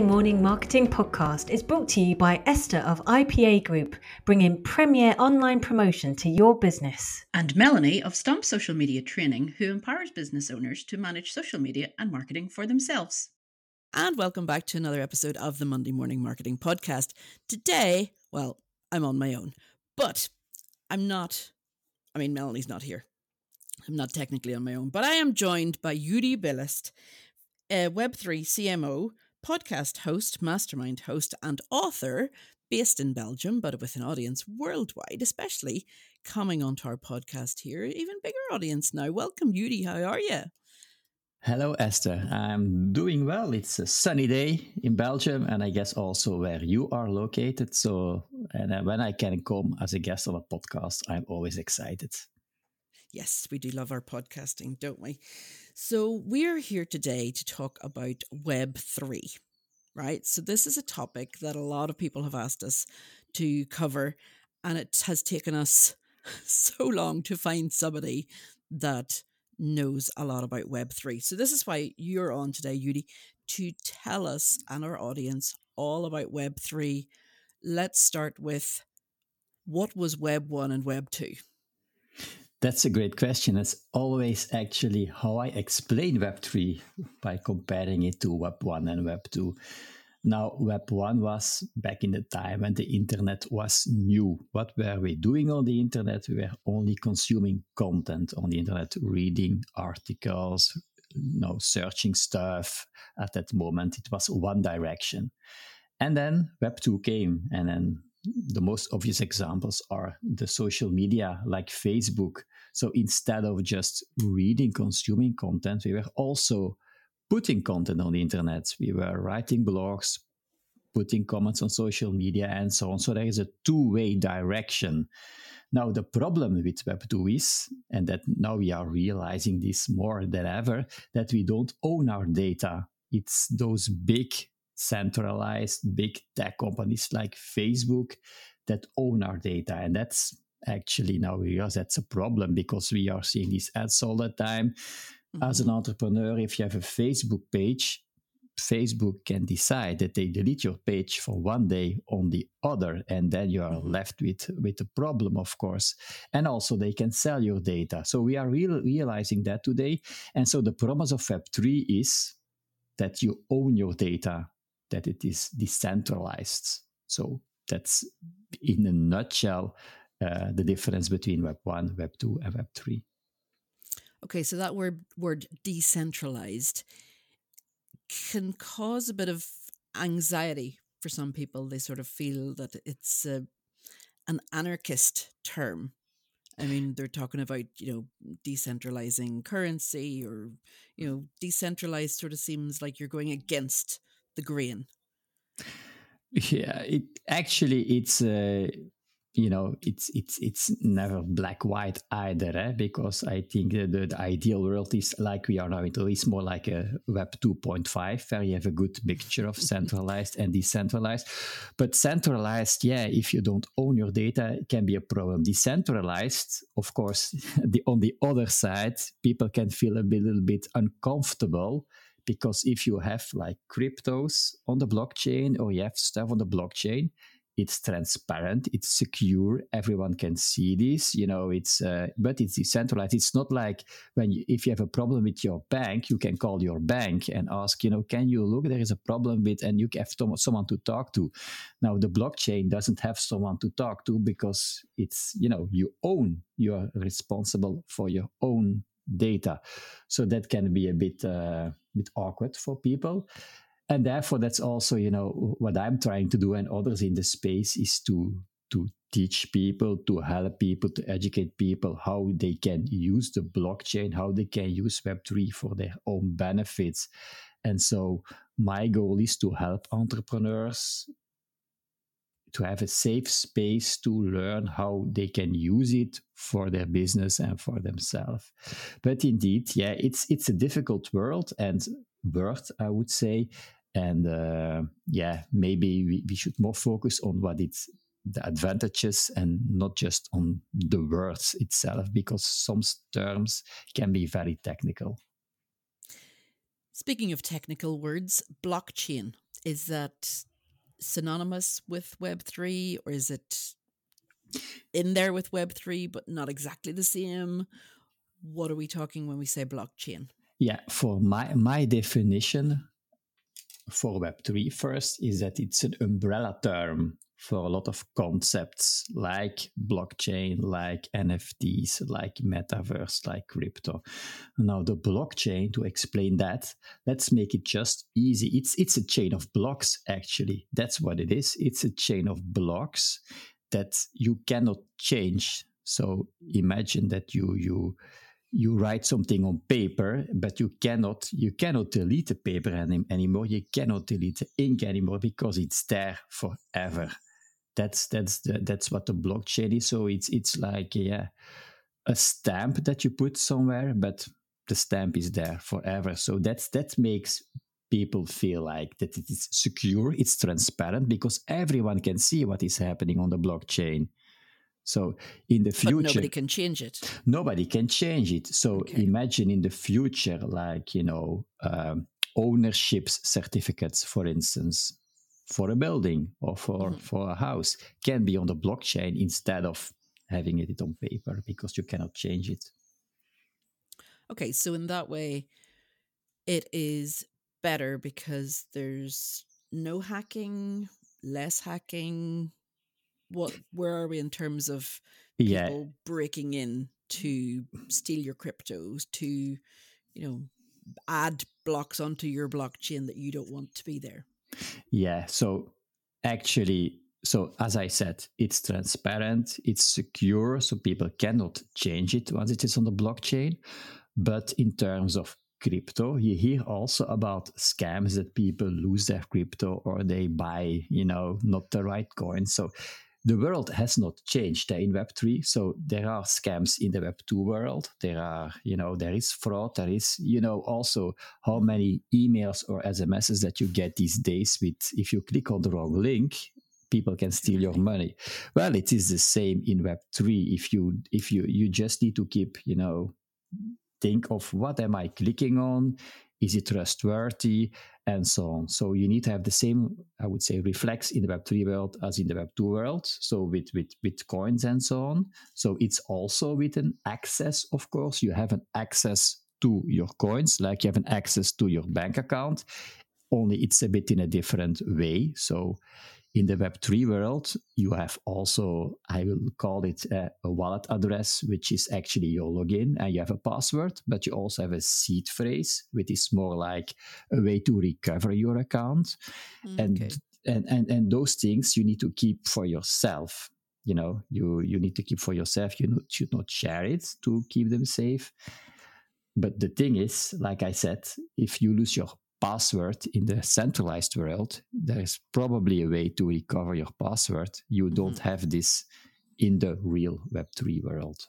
The Monday Morning Marketing Podcast is brought to you by Esther of IPA Group, bringing premier online promotion to your business. And Melanie of Stomp Social Media Training, who empowers business owners to manage social media and marketing for themselves. And welcome back to another episode of the Monday Morning Marketing Podcast. Today, well, I'm on my own, but I'm not, I mean, Melanie's not here. I'm not technically on my own, but I am joined by Joeri Billast, a Web3 CMO podcast host, mastermind host, and author based in Belgium, but with an audience worldwide, especially coming onto our podcast here. Even bigger audience now. Welcome, Joeri. How are you? Hello, Esther. I'm doing well. It's a sunny day in Belgium, and I guess also where you are located. So, and uh, when I can come as a guest on a podcast, I'm always excited. Yes, we do love our podcasting, don't we? So, we're here today to talk about Web3, right? So, this is a topic that a lot of people have asked us to cover, and it has taken us so long to find somebody that knows a lot about Web3. So, this is why you're on today, Joeri, to tell us and our audience all about Web3. Let's start with what was Web 1 and Web 2? That's a great question. It's always actually how I explain Web3 by comparing it to Web 1 and Web 2. Now, Web 1 was back in the time when the internet was new. What were we doing on the internet? We were only consuming content on the internet, reading articles, you know, searching stuff. At that moment, it was one direction. And then Web 2 came, and then the most obvious examples are the social media like Facebook. So instead of just reading, consuming content, we were also putting content on the internet. We were writing blogs, putting comments on social media, and so on. So there is a two way direction. Now, the problem with Web2 is, and that now we are realizing this more than ever, that we don't own our data. It's those big centralized big tech companies like Facebook that own our data. And that's actually now realize that's a problem because we are seeing these ads all the time. Mm-hmm. As an mm-hmm. entrepreneur, if you have a Facebook page, Facebook can decide that they delete your page for one day on the other, and then you are mm-hmm. left with with a problem, of course. And also, they can sell your data. So we are real, realizing that today. And so the promise of Web three is that you own your data that it is decentralized. So that's in a nutshell uh, the difference between Web 1, Web 2, and Web 3. Okay, so that word word decentralized can cause a bit of anxiety for some people. They sort of feel that it's a, an anarchist term. I mean, they're talking about, you know, decentralizing currency or, you know, decentralized sort of seems like you're going against the grain? Yeah, it actually it's uh, you know it's it's it's never black white either eh? because i think the, the, ideal world is like we are now in. into it's more like a web 2.5 where you have a good mixture of centralized and decentralized but centralized yeah if you don't own your data it can be a problem decentralized of course the on the other side people can feel a little bit uncomfortable because if you have like cryptos on the blockchain or you have stuff on the blockchain it's transparent it's secure everyone can see this you know it's uh, but it's decentralized. It's not like when you, if you have a problem with your bank you can call your bank and ask you know can you look there is a problem with and you have someone to talk to. Now the blockchain doesn't have someone to talk to because it's you know you own you're responsible for your own data. So that can be a bit uh, bit awkward for people. And therefore that's also you know what i'm trying to do and others in the space is to to teach people to help people to educate people how they can use the blockchain how they can use web3 for their own benefits. And so my goal is to help entrepreneurs to have a safe space to learn how they can use it for their business and for themselves. But indeed, yeah, it's it's a difficult world and word, I would say. And uh, yeah, maybe we, we should more focus on what it's the advantages and not just on the words itself, because some terms can be very technical. Speaking of technical words, blockchain is that synonymous with Web3 or is it in there with Web3 but not exactly the same? What are we talking when we say blockchain? Yeah, for my my definition for Web3 first is that it's an umbrella term for a lot of concepts like blockchain, like NFTs, like metaverse, like crypto. Now, the blockchain, to explain that, let's make it just easy. It's it's a chain of blocks, actually. That's what it is. It's a chain of blocks that you cannot change. So imagine that you you you write something on paper, but you cannot you cannot delete the paper any, anymore. You cannot delete the ink anymore because it's there forever. That's that's the, that's what the blockchain is. So it's it's like yeah, a stamp that you put somewhere, but the stamp is there forever. So that's that makes people feel like that it is secure, it's transparent because everyone can see what is happening on the blockchain. So in the future, but nobody can change it. Nobody can change it. So okay. imagine in the future, like you know, um, ownership certificates, for instance, for a building or for mm-hmm. for a house, can be on the blockchain instead of having it on paper because you cannot change it. Okay, so in that way, it is better because there's no hacking, less hacking, what where are we in terms of people yeah. breaking in to steal your cryptos to you know add blocks onto your blockchain that you don't want to be there yeah so actually so as i said it's transparent it's secure so people cannot change it once it is on the blockchain. But in terms of crypto you hear also about scams that people lose their crypto or they buy you know not the right coin. So the world has not changed eh, in Web3. So there are scams in the Web2 world. There are, you know, there is fraud. There is, you know, also how many emails or SMSs that you get these days with if you click on the wrong link, people can steal your money. Well, it is the same in Web3. If you if you you just need to keep, you know, think of what am I clicking on? Is it trustworthy? And so on. So you need to have the same, I would say, reflex in the Web3 world as in the Web2 world. So with, with, with coins and so on. So it's also with an access, of course. You have an access to your coins, like you have an access to your bank account. Only it's a bit in a different way. So in the Web3 world, you have also, I will call it a, a, wallet address, which is actually your login, and you have a password, but you also have a seed phrase, which is more like a way to recover your account. Mm, and, and, and, and those things you need to keep for yourself. You know, you, you need to keep for yourself. You should not share it to keep them safe. But the thing is, like I said, if you lose your password in the centralized world, there is probably a way to recover your password. You mm-hmm. don't have this in the real Web3 world.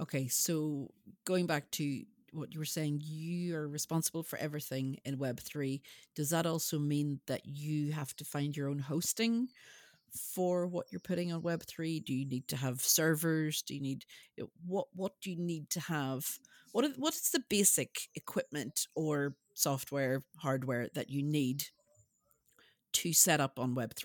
Okay, so going back to what you were saying, you are responsible for everything in Web3. Does that also mean that you have to find your own hosting for what you're putting on Web3? Do you need to have servers? Do you need what what do you need to have? What is, what is the basic equipment or software, hardware that you need to set up on Web3?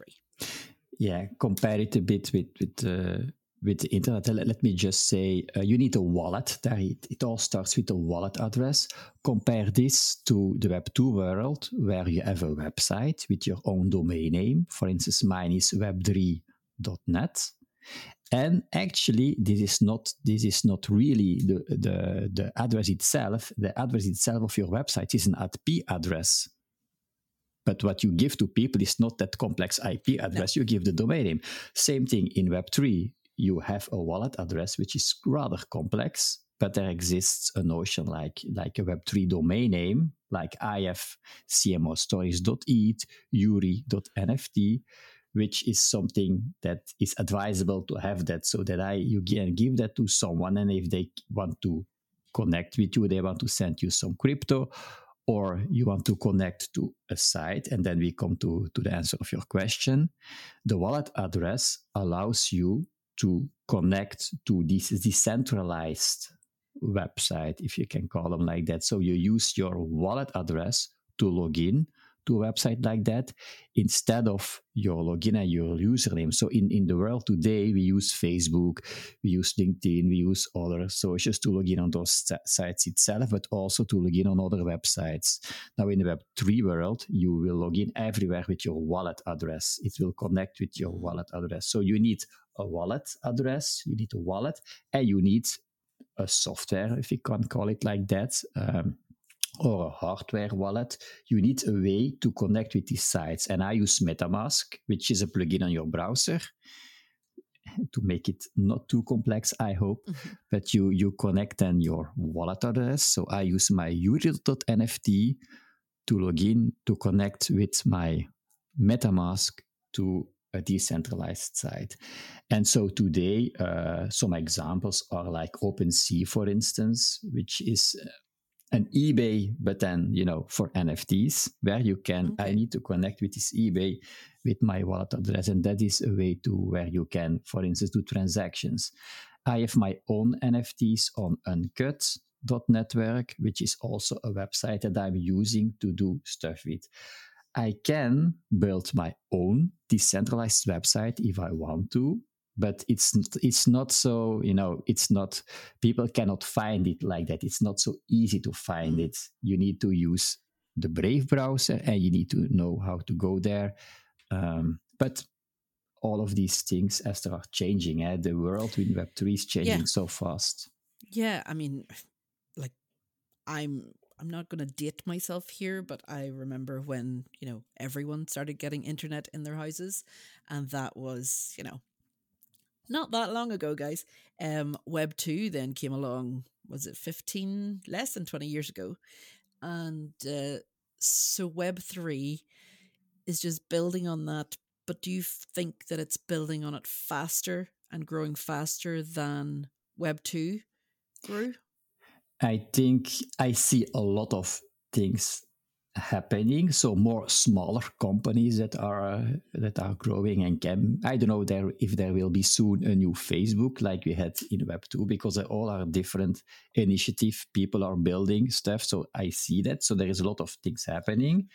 Yeah, compare it a bit with with uh, with the internet. Let, me just say, uh, you need a wallet. It, it all starts with a wallet address. Compare this to the Web2 world, where you have a website with your own domain name. For instance, mine is web3.net. And actually, this is not this is not really the, the, the address itself. The address itself of your website is an IP address. But what you give to people is not that complex IP address. No. You give the domain name. Same thing in Web3. You have a wallet address, which is rather complex, but there exists a notion like, like a Web3 domain name, like I have cmostories.eth, yuri.nft, which is something that is advisable to have that so that I you can give that to someone and if they want to connect with you, they want to send you some crypto or you want to connect to a site and then we come to, to the answer of your question. The wallet address allows you to connect to this decentralized website, if you can call them like that. So you use your wallet address to log in to a website like that instead of your login and your username. So in, in the world today, we use Facebook, we use LinkedIn, we use other socials to log in on those sites itself, but also to log in on other websites. Now in the Web3 world, you will log in everywhere with your wallet address. It will connect with your wallet address. So you need a wallet address, you need a wallet, and you need a software, if you can call it like that. Um, or a hardware wallet, you need a way to connect with these sites. And I use MetaMask, which is a plugin on your browser to make it not too complex, I hope. Mm-hmm. But you you connect then your wallet address. So I use my uriel.nft to log in to connect with my MetaMask to a decentralized site. And so today, uh, some examples are like OpenSea, for instance, which is uh, an eBay, but then, you know, for NFTs, where you can, okay. I need to connect with this eBay with my wallet address. And that is a way to where you can, for instance, do transactions. I have my own NFTs on Uncut.network, which is also a website that I'm using to do stuff with. I can build my own decentralized website if I want to, but it's it's not so you know it's not people cannot find it like that. It's not so easy to find mm. it. You need to use the Brave browser and you need to know how to go there. Um, but all of these things as they are changing, eh? the world in Web three is changing yeah. so fast. Yeah, I mean, like I'm I'm not going to date myself here, but I remember when, you know, everyone started getting internet in their houses. And that was, you know, not that long ago, guys. Um, Web 2 then came along, was it 15, less than 20 years ago? And uh, so Web 3 is just building on that. But do you think that it's building on it faster and growing faster than Web 2 grew? I think I see a lot of things happening. So more smaller companies that are that are growing and can. I don't know there if there will be soon a new Facebook like we had in Web two because they all are different initiative. People are building stuff. So I see that. So there is a lot of things happening.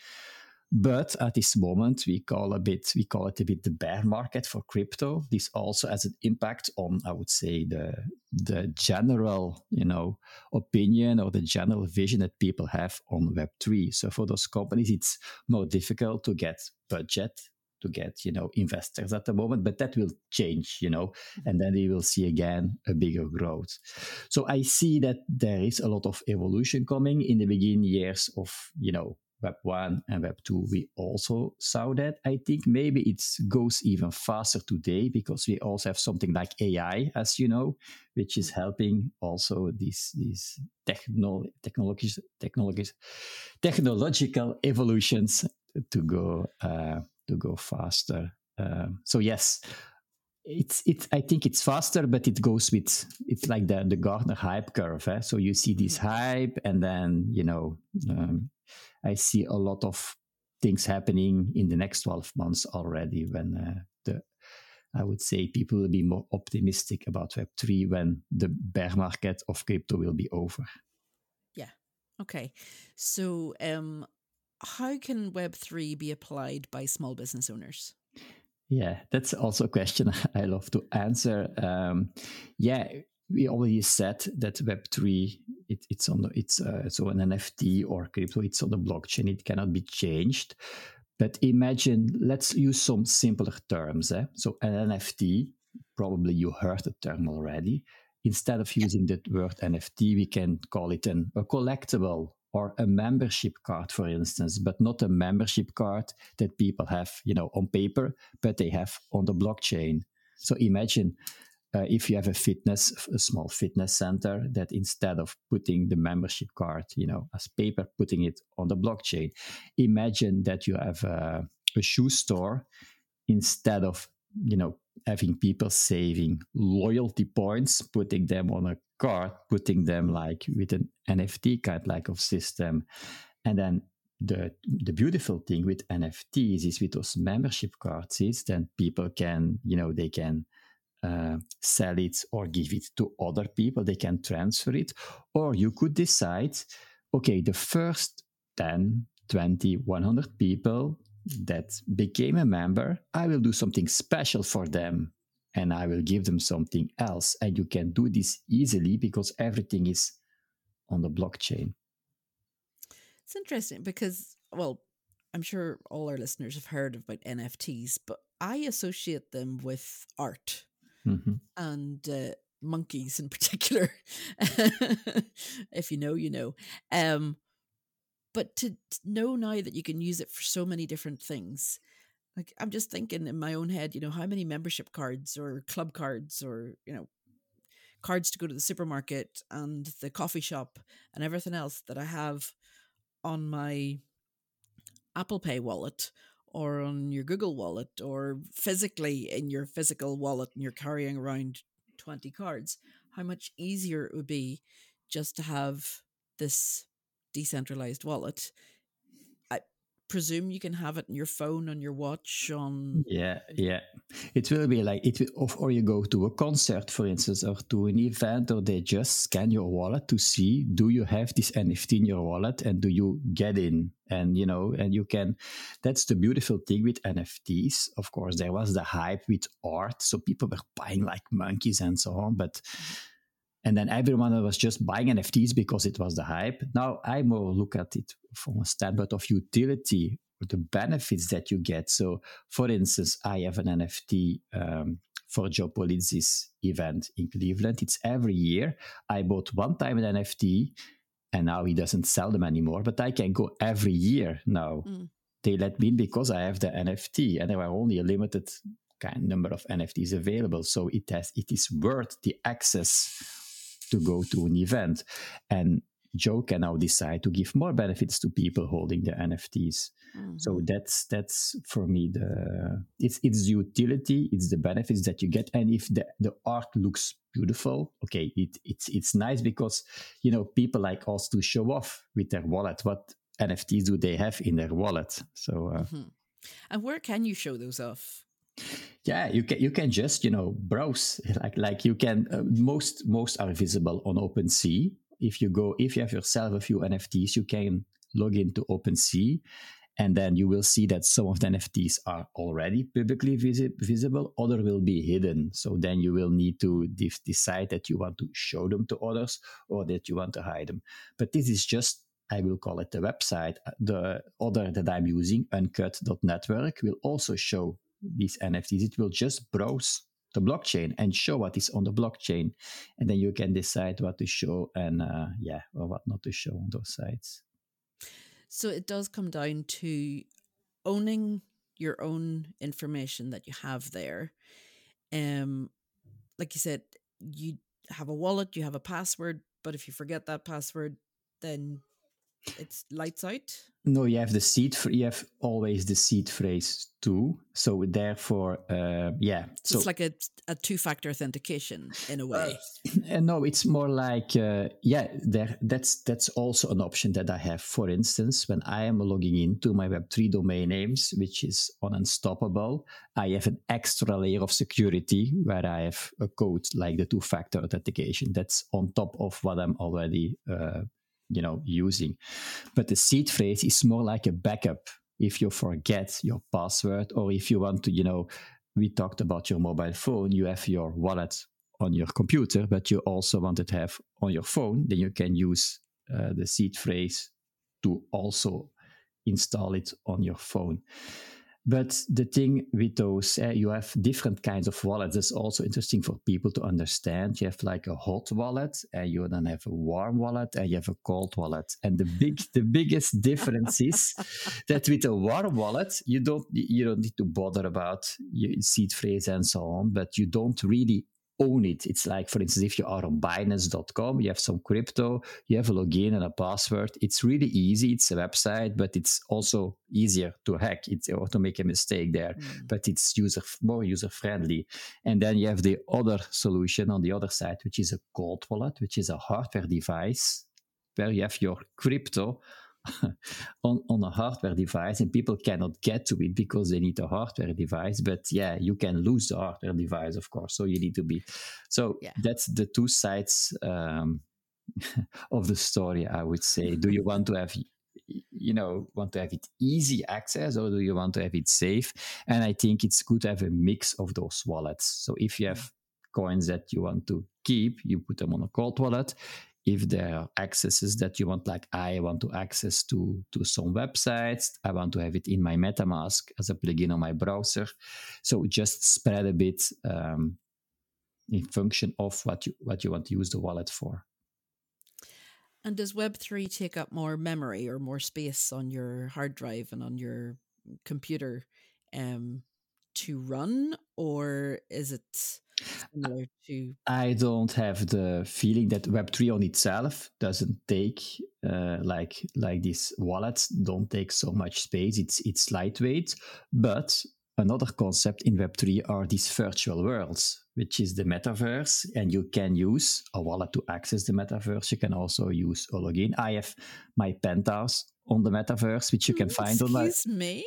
But at this moment, we call a bit we call it a bit the bear market for crypto. This also has an impact on, I would say, the the general you know opinion or the general vision that people have on Web three. So for those companies, it's more difficult to get budget to get you know investors at the moment but that will change you know and then we will see again a bigger growth so i see that there is a lot of evolution coming in the beginning years of you know Web 1 and Web 2, we also saw that. I think maybe it goes even faster today because we also have something like AI, as you know, which is helping also these these techno- technologies, technologies, technological evolutions to go uh, to go faster. Um, so yes, it's it's I think it's faster, but it goes with it's like the the Gartner hype curve. Eh? So you see this mm-hmm. hype, and then you know um, I see a lot of things happening in the next 12 months already when uh, the I would say people will be more optimistic about Web3 when the bear market of crypto will be over. Yeah. Okay. So, um, how can Web3 be applied by small business owners? Yeah, that's also a question I love to answer. Um, yeah, we already said that Web three it, it's on the, it's uh, so an NFT or crypto. It's on the blockchain. It cannot be changed. But imagine, let's use some simpler terms. Eh? So an NFT, probably you heard the term already. Instead of using the word NFT, we can call it an, a collectible or a membership card, for instance, but not a membership card that people have, you know, on paper, but they have on the blockchain. So imagine uh, if you have a fitness, a small fitness center, that instead of putting the membership card, you know, as paper, putting it on the blockchain. Imagine that you have a, a shoe store instead of, you know, having people saving loyalty points, putting them on a card, putting them like with an NFT kind like of system, and then the the beautiful thing with NFTs is with those membership cards is then people can you know they can uh, sell it or give it to other people. They can transfer it. Or you could decide, okay, the first 10 20, 100 people that became a member, I will do something special for them and I will give them something else. And you can do this easily because everything is on the blockchain. It's interesting because, well, I'm sure all our listeners have heard about NFTs, but I associate them with art mm-hmm. and uh, monkeys in particular. if you know, you know. Um, but to, to know now that you can use it for so many different things, like I'm just thinking in my own head, you know, how many membership cards or club cards or, you know, cards to go to the supermarket and the coffee shop and everything else that I have on my Apple Pay wallet or on your Google wallet or physically in your physical wallet and you're carrying around 20 cards, how much easier it would be just to have this decentralized wallet. Presume you can have it on your phone, on your watch, on. Yeah, yeah. It will be like it, will, or you go to a concert, for instance, or to an event, or they just scan your wallet to see do you have this NFT in your wallet and do you get in? And you know, and you can. That's the beautiful thing with NFTs. Of course, there was the hype with art, so people were buying like monkeys and so on, but. Mm-hmm and then everyone was just buying NFTs because it was the hype. Now I more look at it from a standpoint of utility, the benefits that you get. So, for instance, I have an NFT um, for Joe Pulizzi's event in Cleveland. It's every year. I bought one time an NFT, and now he doesn't sell them anymore. But I can go every year now. Mm. They let me in because I have the NFT, and there are only a limited kind number of NFTs available. So it has it is worth the access to go to an event. And Joe can now decide to give more benefits to people holding the NFTs. Mm-hmm. So that's that's for me the it's it's the utility, it's the benefits that you get, and if the, the art looks beautiful, okay, it, it's it's nice because you know people like us to show off with their wallet. What NFTs do they have in their wallet? So, uh, mm-hmm. and where can you show those off? Yeah you can you can just you know browse like like you can uh, most most are visible on OpenSea if you go if you have yourself a few NFTs you can log into OpenSea and then you will see that some of the NFTs are already publicly visi- visible, other will be hidden. So then you will need to de- decide that you want to show them to others or that you want to hide them. But this is just I will call it the website. The other that I'm using, uncut.network, will also show these NFTs, it will just browse the blockchain and show what is on the blockchain, and then you can decide what to show and uh, yeah, or what not to show on those sites. So it does come down to owning your own information that you have there. Um, like you said, you have a wallet, you have a password, but if you forget that password, then it's lights out. No, you have the seed. For you have always the seed phrase too. So therefore, uh, yeah. So it's like a, a two-factor authentication in a uh, way. Uh, no, it's more like uh, yeah. There, that's that's also an option that I have. For instance, when I am logging into my Web three domain names, which is on Unstoppable, I have an extra layer of security where I have a code like the two-factor authentication. That's on top of what I'm already uh, you know using. But the seed phrase is more like a backup if you forget your password or if you want to you know we talked about your mobile phone you have your wallet on your computer but you also want to have on your phone then you can use uh, the seed phrase to also install it on your phone but the thing with those, uh, you have different kinds of wallets. That's also interesting for people to understand. You have like a hot wallet, and you then have a warm wallet, and you have a cold wallet. And the big, the biggest difference is that with a warm wallet, you don't you don't need to bother about your seed phrase and so on, but you don't really own it. It's like, for instance, if you are on Binance.com, you have some crypto, you have a login and a password. It's really easy. It's a website, but it's also easier to hack. It's or to make a mistake there, mm. but it's user more user friendly. And then you have the other solution on the other side, which is a cold wallet, which is a hardware device where you have your crypto on, on a hardware device and people cannot get to it because they need a hardware device but yeah you can lose the hardware device of course so you need to be so yeah. that's the two sides um, of the story i would say. Do you want to have you know want to have it easy access or do you want to have it safe? And i think it's good to have a mix of those wallets. So if you have coins that you want to keep you put them on a cold wallet if there are accesses that you want like i want to access to to some websites i want to have it in my metamask as a plugin on my browser. So just spread a bit um, in function of what you what you want to use the wallet for. And does web3 take up more memory or more space on your hard drive and on your computer um, to run or is it similar to i don't have the feeling that web3 on itself doesn't take uh, like like these wallets don't take so much space. It's it's lightweight. But another concept in web3 are these virtual worlds which is the metaverse and you can use a wallet to access the metaverse. You can also use a login. I have my penthouse on the metaverse, which you can find Excuse on. Excuse me.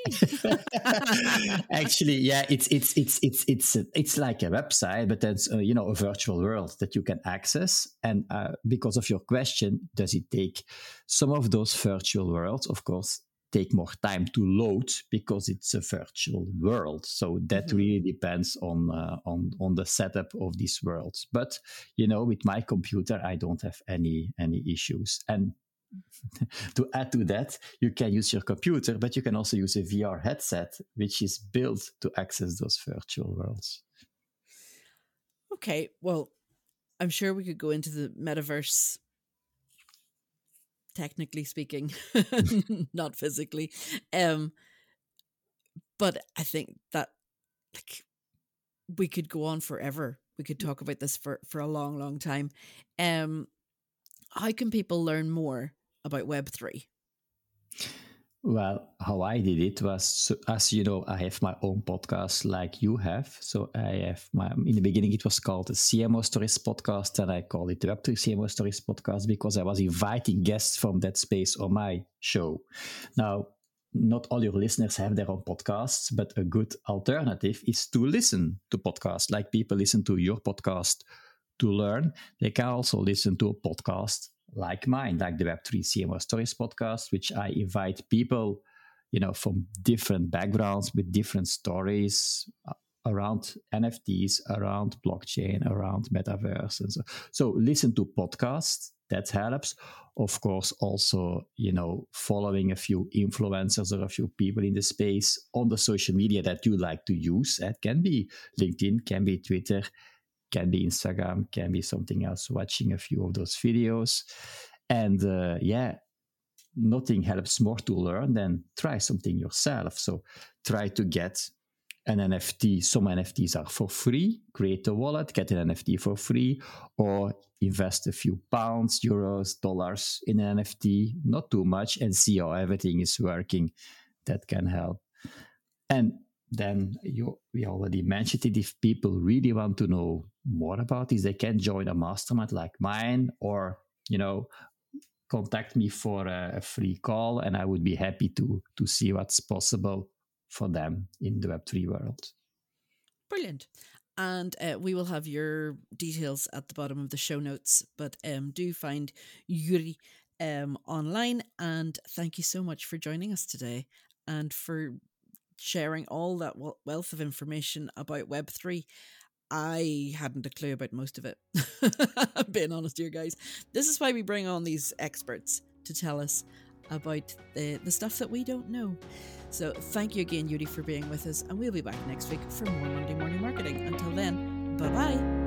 Actually, yeah, it's it's it's it's it's it's like a website, but that's uh, you know a virtual world that you can access. And uh, because of your question, does it take some of those virtual worlds? Of course, take more time to load because it's a virtual world. So that mm-hmm. really depends on uh, on on the setup of these worlds. But you know, with my computer, I don't have any any issues. And to add to that, you can use your computer, but you can also use a VR headset, which is built to access those virtual worlds. Okay, well, I'm sure we could go into the metaverse, technically speaking, not physically. Um, but I think that like we could go on forever. We could talk about this for for a long, long time. Um, how can people learn more about Web3? Well, how I did it was, as you know, I have my own podcast like you have. So I have my, in the beginning, it was called the CMO Stories podcast, and I call it the Web3 CMO Stories podcast because I was inviting guests from that space on my show. Now, not all your listeners have their own podcasts, but a good alternative is to listen to podcasts like people listen to your podcast to learn. They can also listen to a podcast like mine, like the Web3 CMO Stories podcast, which I invite people, you know, from different backgrounds with different stories uh, around NFTs, around blockchain, around metaverse, and so. So listen to podcasts. That helps. Of course, also, you know, following a few influencers or a few people in the space on the social media that you like to use. It can be LinkedIn, can be Twitter, can be Instagram, can be something else, watching a few of those videos. And uh, yeah, nothing helps more to learn than try something yourself. So try to get an NFT. Some NFTs are for free. Create a wallet, get an NFT for free, or invest a few pounds, euros, dollars in an NFT, not too much, and see how everything is working. That can help. And then you we already mentioned it. If people really want to know more about this, they can join a mastermind like mine, or you know, contact me for a, free call, and I would be happy to to see what's possible for them in the Web three world. Brilliant. And uh, we will have your details at the bottom of the show notes. But um, do find Joeri um, online. And thank you so much for joining us today and for sharing all that wealth of information about Web3. I hadn't a clue about most of it. being honest here, guys. This is why we bring on these experts to tell us about the, the stuff that we don't know. So thank you again, Joeri, for being with us, and we'll be back next week for more Monday Morning Marketing. Until then, bye bye.